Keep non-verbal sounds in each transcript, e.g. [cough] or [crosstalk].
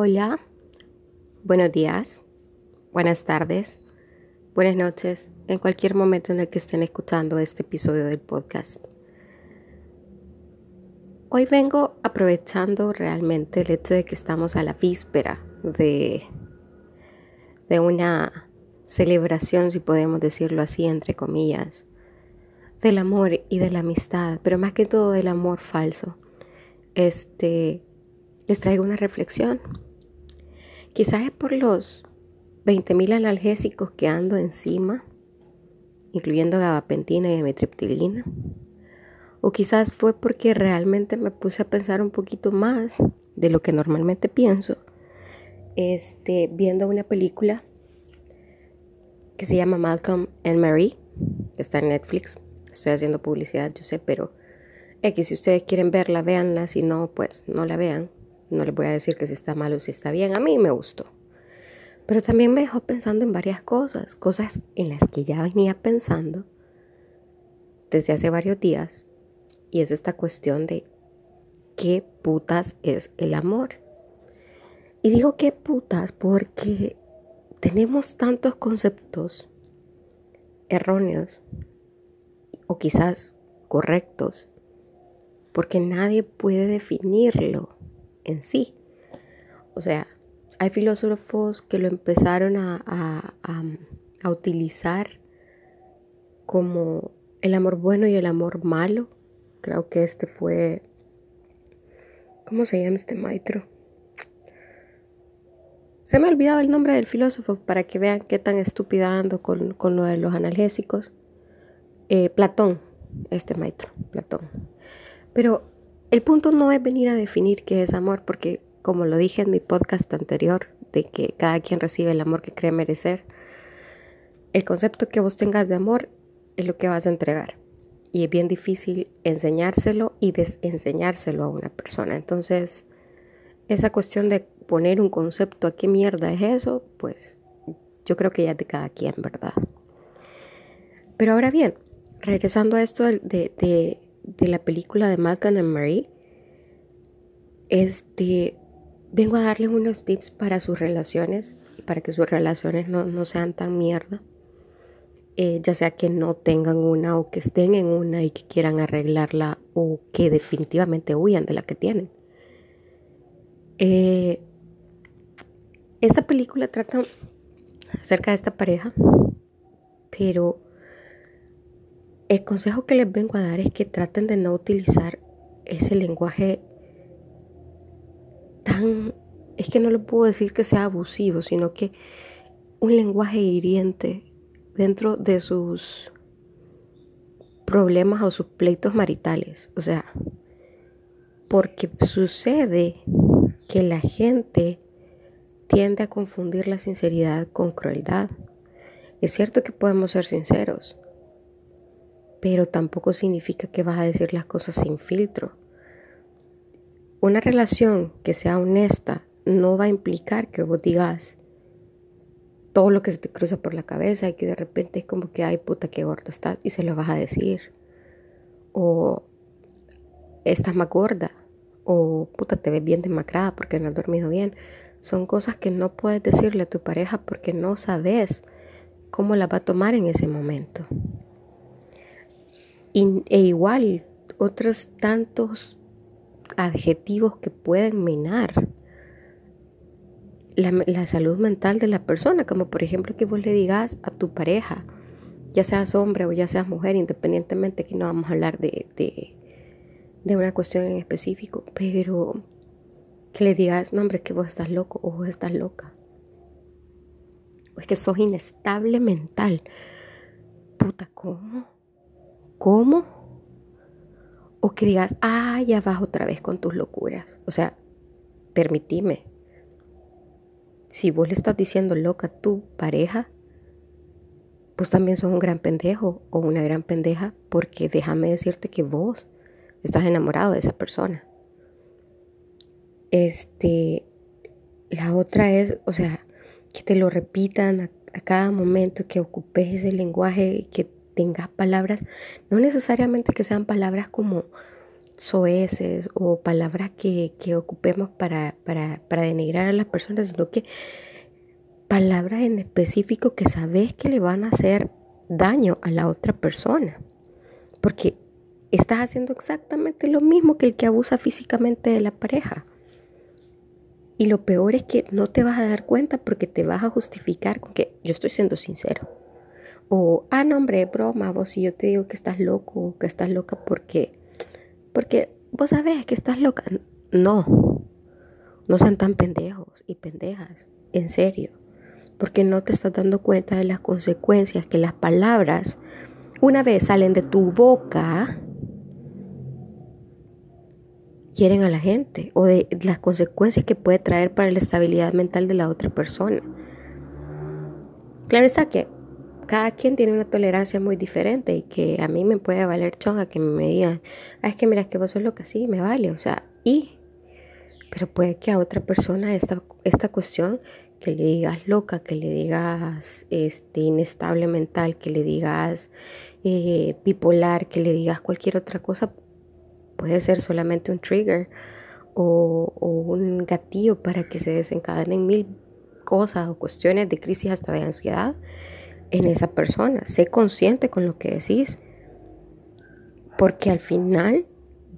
Hola, buenos días, buenas tardes, buenas noches, en cualquier momento en el que estén escuchando este episodio del podcast. Hoy vengo aprovechando realmente el hecho de que estamos a la víspera de, de una celebración, si podemos decirlo así, entre comillas, del amor y de la amistad, pero más que todo del amor falso. Este, les traigo una reflexión. Quizás es por los 20.000 analgésicos que ando encima, incluyendo gabapentina y amitriptilina. O quizás fue porque realmente me puse a pensar un poquito más de lo que normalmente pienso, este, viendo una película que se llama Malcolm and Mary, que está en Netflix. Estoy haciendo publicidad, yo sé, pero que si ustedes quieren verla, véanla, si no, pues no la vean. No les voy a decir que si está mal o si está bien, a mí me gustó. Pero también me dejó pensando en varias cosas, cosas en las que ya venía pensando desde hace varios días. Y es esta cuestión de qué putas es el amor. Y digo qué putas porque tenemos tantos conceptos erróneos o quizás correctos, porque nadie puede definirlo en sí. O sea, hay filósofos que lo empezaron a, a, utilizar como el amor bueno y el amor malo. Creo que este fue... ¿Cómo se llama este maestro? Se me ha olvidado el nombre del filósofo para que vean qué tan estúpida ando con, con lo de los analgésicos. Eh, Platón, este maestro, Platón. Pero el punto no es venir a definir qué es amor, porque como lo dije en mi podcast anterior, de que cada quien recibe el amor que cree merecer, el concepto que vos tengas de amor es lo que vas a entregar. Y es bien difícil enseñárselo y desenseñárselo a una persona. Entonces, esa cuestión de poner un concepto a qué mierda es eso, pues yo creo que ya es de cada quien, ¿verdad? Pero ahora bien, regresando a esto de, de la película de Malcolm and Marie, este, vengo a darles unos tips para sus relaciones, para que sus relaciones no, sean tan mierda. Eh, ya sea que no tengan una o que estén en una y que quieran arreglarla o que definitivamente huyan de la que tienen. Eh, esta película trata acerca de esta pareja, pero el consejo que les vengo a dar es que traten de no utilizar ese lenguaje tan, es que no le puedo decir que sea abusivo, sino que un lenguaje hiriente dentro de sus problemas o sus pleitos maritales. O sea, porque sucede que la gente tiende a confundir la sinceridad con crueldad. Es cierto que podemos ser sinceros, pero tampoco significa que vas a decir las cosas sin filtro. Una relación que sea honesta no va a implicar que vos digas todo lo que se te cruza por la cabeza y que de repente es como que, ay puta, qué gordo estás y se lo vas a decir. O estás más gorda. O puta, te ves bien demacrada porque no has dormido bien. Son cosas que no puedes decirle a tu pareja porque no sabes cómo la va a tomar en ese momento e igual otros tantos adjetivos que pueden minar la, salud mental de la persona, como por ejemplo que vos le digas a tu pareja, ya seas hombre o ya seas mujer, independientemente que no vamos a hablar de, de, de una cuestión en específico, pero que le digas, no hombre, que vos estás loco o vos estás loca. O es que sos inestable mental. Puta, ¿cómo? ¿Cómo? O que digas, ah, ya vas otra vez con tus locuras. O sea, permitime. Si vos le estás diciendo loca a tu pareja, pues también sos un gran pendejo o una gran pendeja, porque déjame decirte que vos estás enamorado de esa persona. Este, la otra es, o sea, que te lo repitan a, a cada momento, que ocupes ese lenguaje, que tengas palabras, no necesariamente que sean palabras como soeces o palabras que, que ocupemos para, para, para denigrar a las personas, sino que palabras en específico que sabes que le van a hacer daño a la otra persona. Porque estás haciendo exactamente lo mismo que el que abusa físicamente de la pareja. Y lo peor es que no te vas a dar cuenta porque te vas a justificar con que yo estoy siendo sincero. O, ah, no, hombre, broma, vos si yo te digo que estás loco que estás loca porque, porque vos sabés que estás loca. No, no sean tan pendejos y pendejas, en serio. Porque no te estás dando cuenta de las consecuencias que las palabras, una vez salen de tu boca, quieren a la gente o de las consecuencias que puede traer para la estabilidad mental de la otra persona. Claro está que cada quien tiene una tolerancia muy diferente y que a mí me puede valer chonga que me digan, ah, es que mira, es que vos sos loca, sí, me vale, o sea, y, pero puede que a otra persona esta, esta cuestión, que le digas loca, que le digas este, inestable mental, que le digas eh, bipolar, que le digas cualquier otra cosa, Puede ser solamente un trigger o, un gatillo para que se desencadenen mil cosas o cuestiones de crisis hasta de ansiedad en esa persona. Sé consciente con lo que decís. Porque al final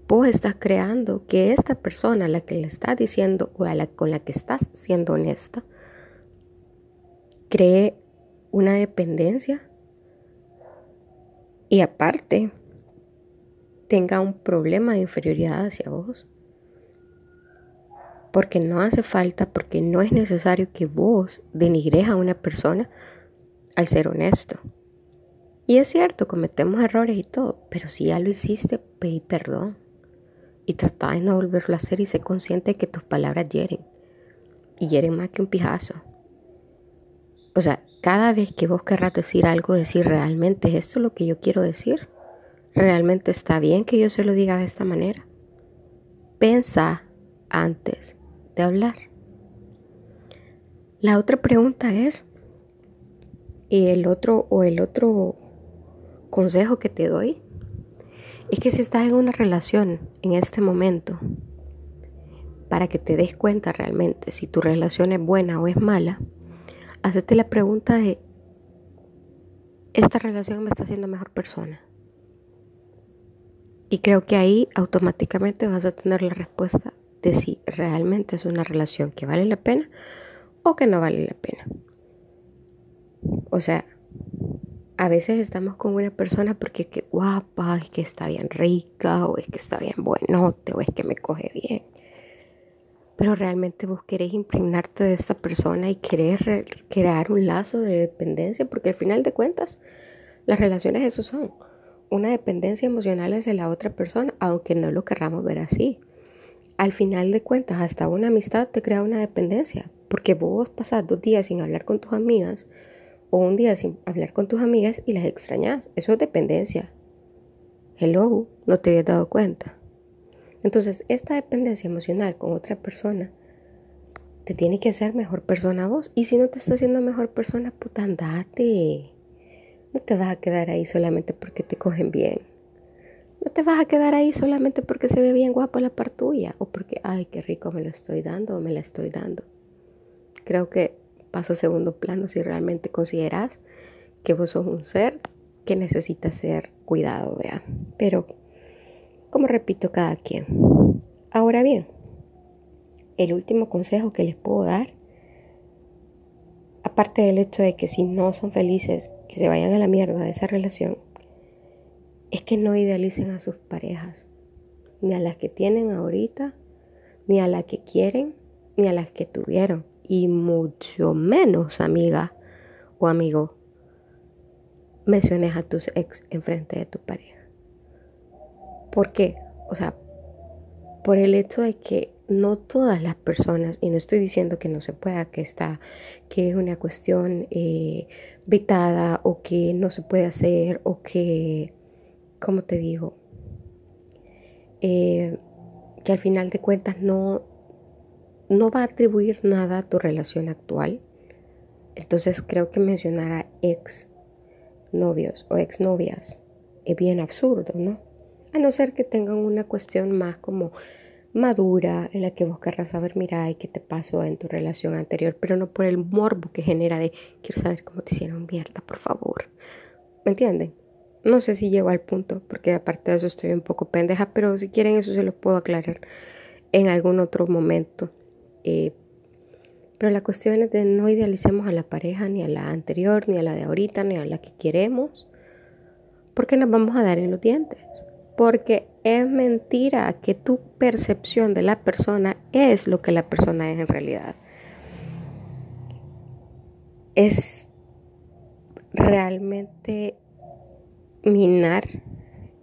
vos estás creando que esta persona a la que le estás diciendo o a la, con la que estás siendo honesta, cree una dependencia. Y aparte, tenga un problema de inferioridad hacia vos. Porque no hace falta, porque no es necesario que vos denigres a una persona al ser honesto. Y es cierto, cometemos errores y todo, pero si ya lo hiciste, pedí perdón. Y trata de no volverlo a hacer y sé consciente de que tus palabras hieren. Y hieren más que un pijazo. O sea, cada vez que vos querrás decir algo, decir realmente, ¿es esto lo que yo quiero decir? ¿Realmente está bien que yo se lo diga de esta manera? Pensa antes de hablar. La otra pregunta es, y el otro o el otro consejo que te doy es que si estás en una relación en este momento, para que te des cuenta realmente si tu relación es buena o es mala, hacete la pregunta de, ¿esta relación me está haciendo mejor persona? Y creo que ahí automáticamente vas a tener la respuesta de si realmente es una relación que vale la pena o que no vale la pena. O sea, a veces estamos con una persona porque es que guapa, es que está bien rica, o es que está bien buenote, o es que me coge bien. Pero realmente vos querés impregnarte de esta persona y querés crear un lazo de dependencia, porque al final de cuentas, las relaciones eso son una dependencia emocional hacia la otra persona, aunque no lo querramos ver así. Al final de cuentas, hasta una amistad te crea una dependencia, porque vos pasás dos días sin hablar con tus amigas o un día sin hablar con tus amigas y las extrañas. Eso es dependencia. Hello, no te habías dado cuenta. Entonces, esta dependencia emocional con otra persona te tiene que hacer mejor persona vos. Y si no te está haciendo mejor persona, puta, andate. No te vas a quedar ahí solamente porque te cogen bien. No te vas a quedar ahí solamente porque se ve bien guapo la par tuya o porque, ay, qué rico me lo estoy dando o me la estoy dando. Creo que pasa a segundo plano si realmente consideras que vos sos un ser que necesita ser cuidado, vean. Pero, como repito, cada quien. Ahora bien, el último consejo que les puedo dar, aparte del hecho de que si no son felices que se vayan a la mierda de esa relación, es que no idealicen a sus parejas, ni a las que tienen ahorita, ni a las que quieren, ni a las que tuvieron, y mucho menos, amiga o amigo, menciones a tus ex enfrente de tu pareja. ¿Por qué? O sea, por el hecho de que no todas las personas, y no estoy diciendo que no se pueda, que está, que es una cuestión eh, vetada o que no se puede hacer o que, como te digo, eh, que al final de cuentas no, no va a atribuir nada a tu relación actual. Entonces creo que mencionar a ex novios o ex novias es bien absurdo, ¿no? A no ser que tengan una cuestión más como madura en la que vos querrás saber, mira, ¿y qué te pasó en tu relación anterior? Pero no por el morbo que genera de quiero saber cómo te hicieron mierda, por favor. ¿Me entienden? No sé si llego al punto, porque aparte de eso estoy un poco pendeja, pero si quieren eso se lo puedo aclarar en algún otro momento. Eh, pero la cuestión es de no idealicemos a la pareja, ni a la anterior, ni a la de ahorita, ni a la que queremos, porque nos vamos a dar en los dientes. Porque es mentira que tu percepción de la persona es lo que la persona es en realidad. Es realmente minar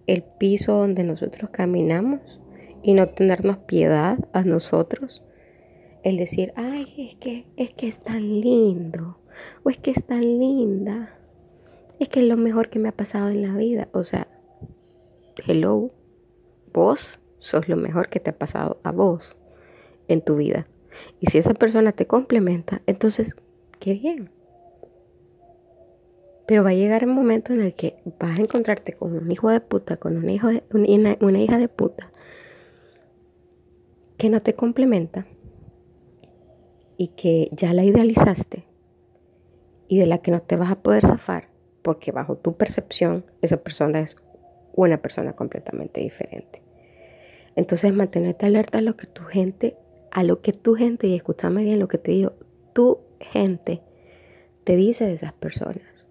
el piso donde nosotros caminamos y no tenernos piedad a nosotros. El decir, ay, es que es que es tan lindo o es que es tan linda. Es que es lo mejor que me ha pasado en la vida. O sea, hello, vos sos lo mejor que te ha pasado a vos en tu vida. Y si esa persona te complementa, entonces, qué bien. Pero va a llegar un momento en el que vas a encontrarte con un hijo de puta, con un hijo de, una, hija de puta, que no te complementa y que ya la idealizaste y de la que no te vas a poder zafar porque bajo tu percepción esa persona es una persona completamente diferente. Entonces mantenerte alerta a lo que tu gente, a lo que tu gente, y escúchame bien lo que te digo, tu gente te dice de esas personas.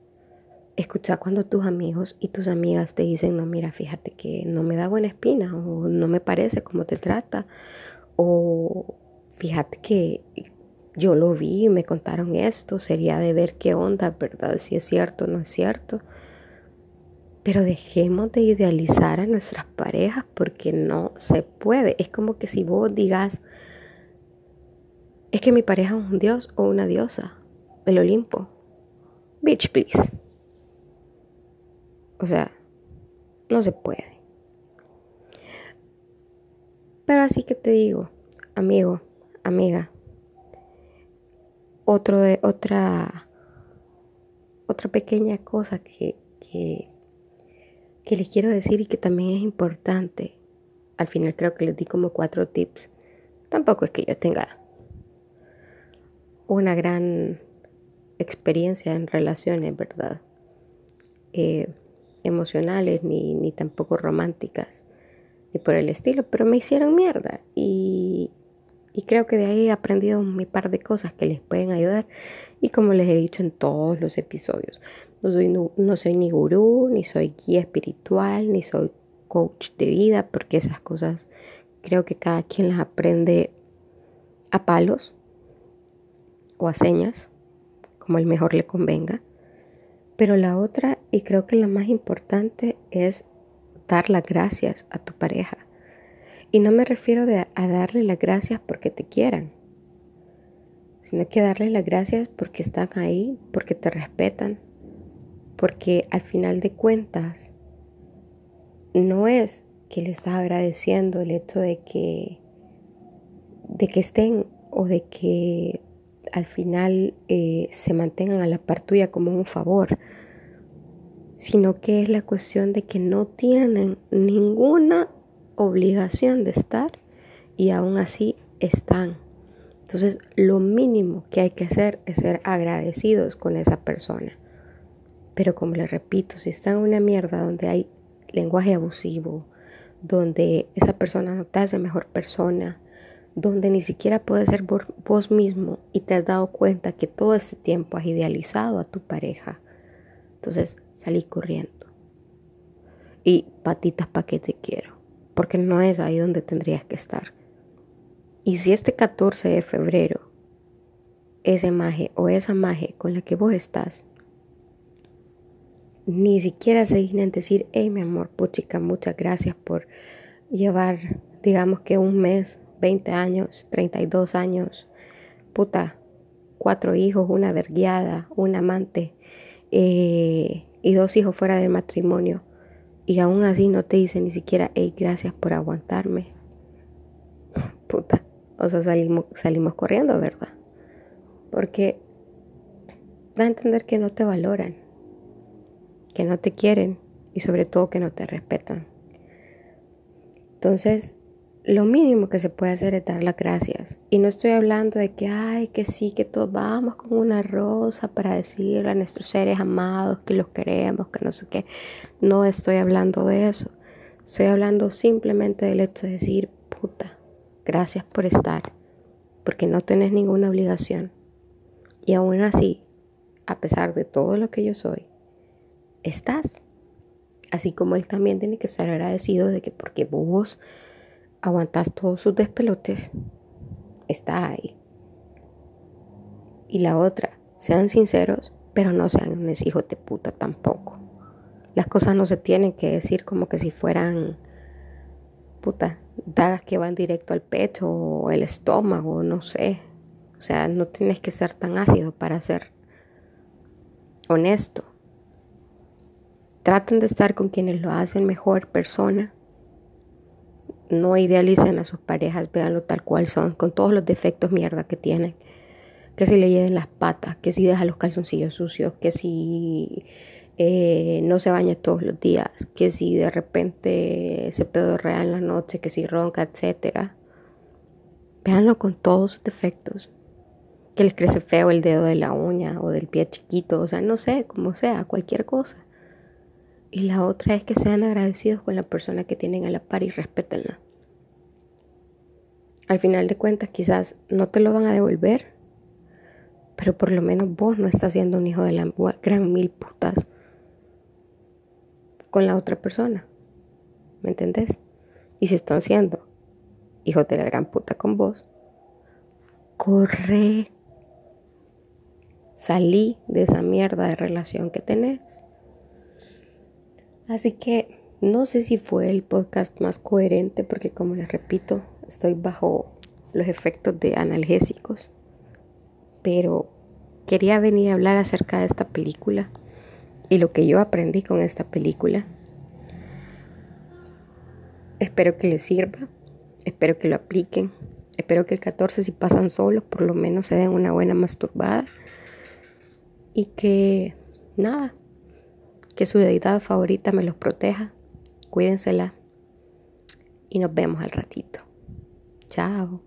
Escucha cuando tus amigos y tus amigas te dicen, no, mira, fíjate que no me da buena espina o no me parece cómo te trata o fíjate que yo lo vi y me contaron esto, sería de ver qué onda, ¿verdad? Si es cierto o no es cierto. Pero dejemos de idealizar a nuestras parejas porque no se puede. Es como que si vos digas, es que mi pareja es un dios o una diosa del Olimpo. Bitch, please. O sea, no se puede. Pero así que te digo, amigo, amiga, otro otra, otra pequeña cosa que, que, que les quiero decir y que también es importante. Al final creo que les di como cuatro tips. Tampoco es que yo tenga una gran experiencia en relaciones, ¿verdad? Eh, emocionales ni, ni tampoco románticas, ni por el estilo, pero me hicieron mierda y, y creo que de ahí he aprendido un par de cosas que les pueden ayudar y como les he dicho en todos los episodios, no soy, no soy ni gurú, ni soy guía espiritual, ni soy coach de vida, porque esas cosas creo que cada quien las aprende a palos o a señas, como el mejor le convenga. Pero la otra, y creo que la más importante, es dar las gracias a tu pareja. Y no me refiero a darle las gracias porque te quieran, sino que darle las gracias porque están ahí, porque te respetan, porque al final de cuentas no es que le estás agradeciendo el hecho de que de que estén o de que al final eh, se mantengan a la par tuya como un favor, sino que es la cuestión de que no tienen ninguna obligación de estar y aún así están. Entonces, lo mínimo que hay que hacer es ser agradecidos con esa persona. Pero como les repito, si está en una mierda donde hay lenguaje abusivo, donde esa persona no te hace mejor persona, donde ni siquiera puedes ser vos mismo y te has dado cuenta que todo este tiempo has idealizado a tu pareja. Entonces salí corriendo. Y patitas pa' que te quiero, porque no es ahí donde tendrías que estar. Y si este 14 de febrero, ese maje o esa maje con la que vos estás, ni siquiera se dignan decir, hey mi amor, puchica, muchas gracias por llevar, digamos que un mes 20 años, 32 años, puta, cuatro hijos, una verguiada, un amante eh, y dos hijos fuera del matrimonio. Y aún así no te dice ni siquiera, hey, gracias por aguantarme. [laughs] Puta, o sea, salimos, salimos corriendo, ¿verdad? Porque da a entender que no te valoran, que no te quieren y sobre todo que no te respetan. Entonces, lo mínimo que se puede hacer es dar las gracias. Y no estoy hablando de que, ay, que sí, que todos vamos con una rosa para decirle a nuestros seres amados que los queremos, que no sé qué. No estoy hablando de eso. Estoy hablando simplemente del hecho de decir, puta, gracias por estar, porque no tenés ninguna obligación. Y aún así, a pesar de todo lo que yo soy, estás. Así como él también tiene que estar agradecido de que porque vos aguantas todos sus despelotes, está ahí. Y la otra, sean sinceros, pero no sean unos hijos de puta tampoco. Las cosas no se tienen que decir como que si fueran puta, dagas que van directo al pecho o el estómago, no sé. O sea, no tienes que ser tan ácido para ser honesto. Traten de estar con quienes lo hacen mejor persona no idealicen a sus parejas, véanlo tal cual son, con todos los defectos mierda que tienen. Que si le lleven las patas, que si deja los calzoncillos sucios, que si eh, no se baña todos los días, que si de repente se pedorrea en la noche, que si ronca, etc. Véanlo con todos sus defectos. Que les crece feo el dedo de la uña o del pie chiquito, o sea, no sé, como sea, cualquier cosa. Y la otra es que sean agradecidos con la persona que tienen a la par y respétenla. Al final de cuentas quizás no te lo van a devolver, pero por lo menos vos no estás siendo un hijo de la gran mil putas con la otra persona. ¿Me entendés? Y si están siendo hijos de la gran puta con vos, corre. Salí de esa mierda de relación que tenés Así que no sé si fue el podcast más coherente porque como les repito, estoy bajo los efectos de analgésicos. Pero quería venir a hablar acerca de esta película y lo que yo aprendí con esta película. Espero que les sirva, espero que lo apliquen, espero que el 14 si pasan solos por lo menos se den una buena masturbada y que nada, que su deidad favorita me los proteja. Cuídensela y nos vemos al ratito. Chao.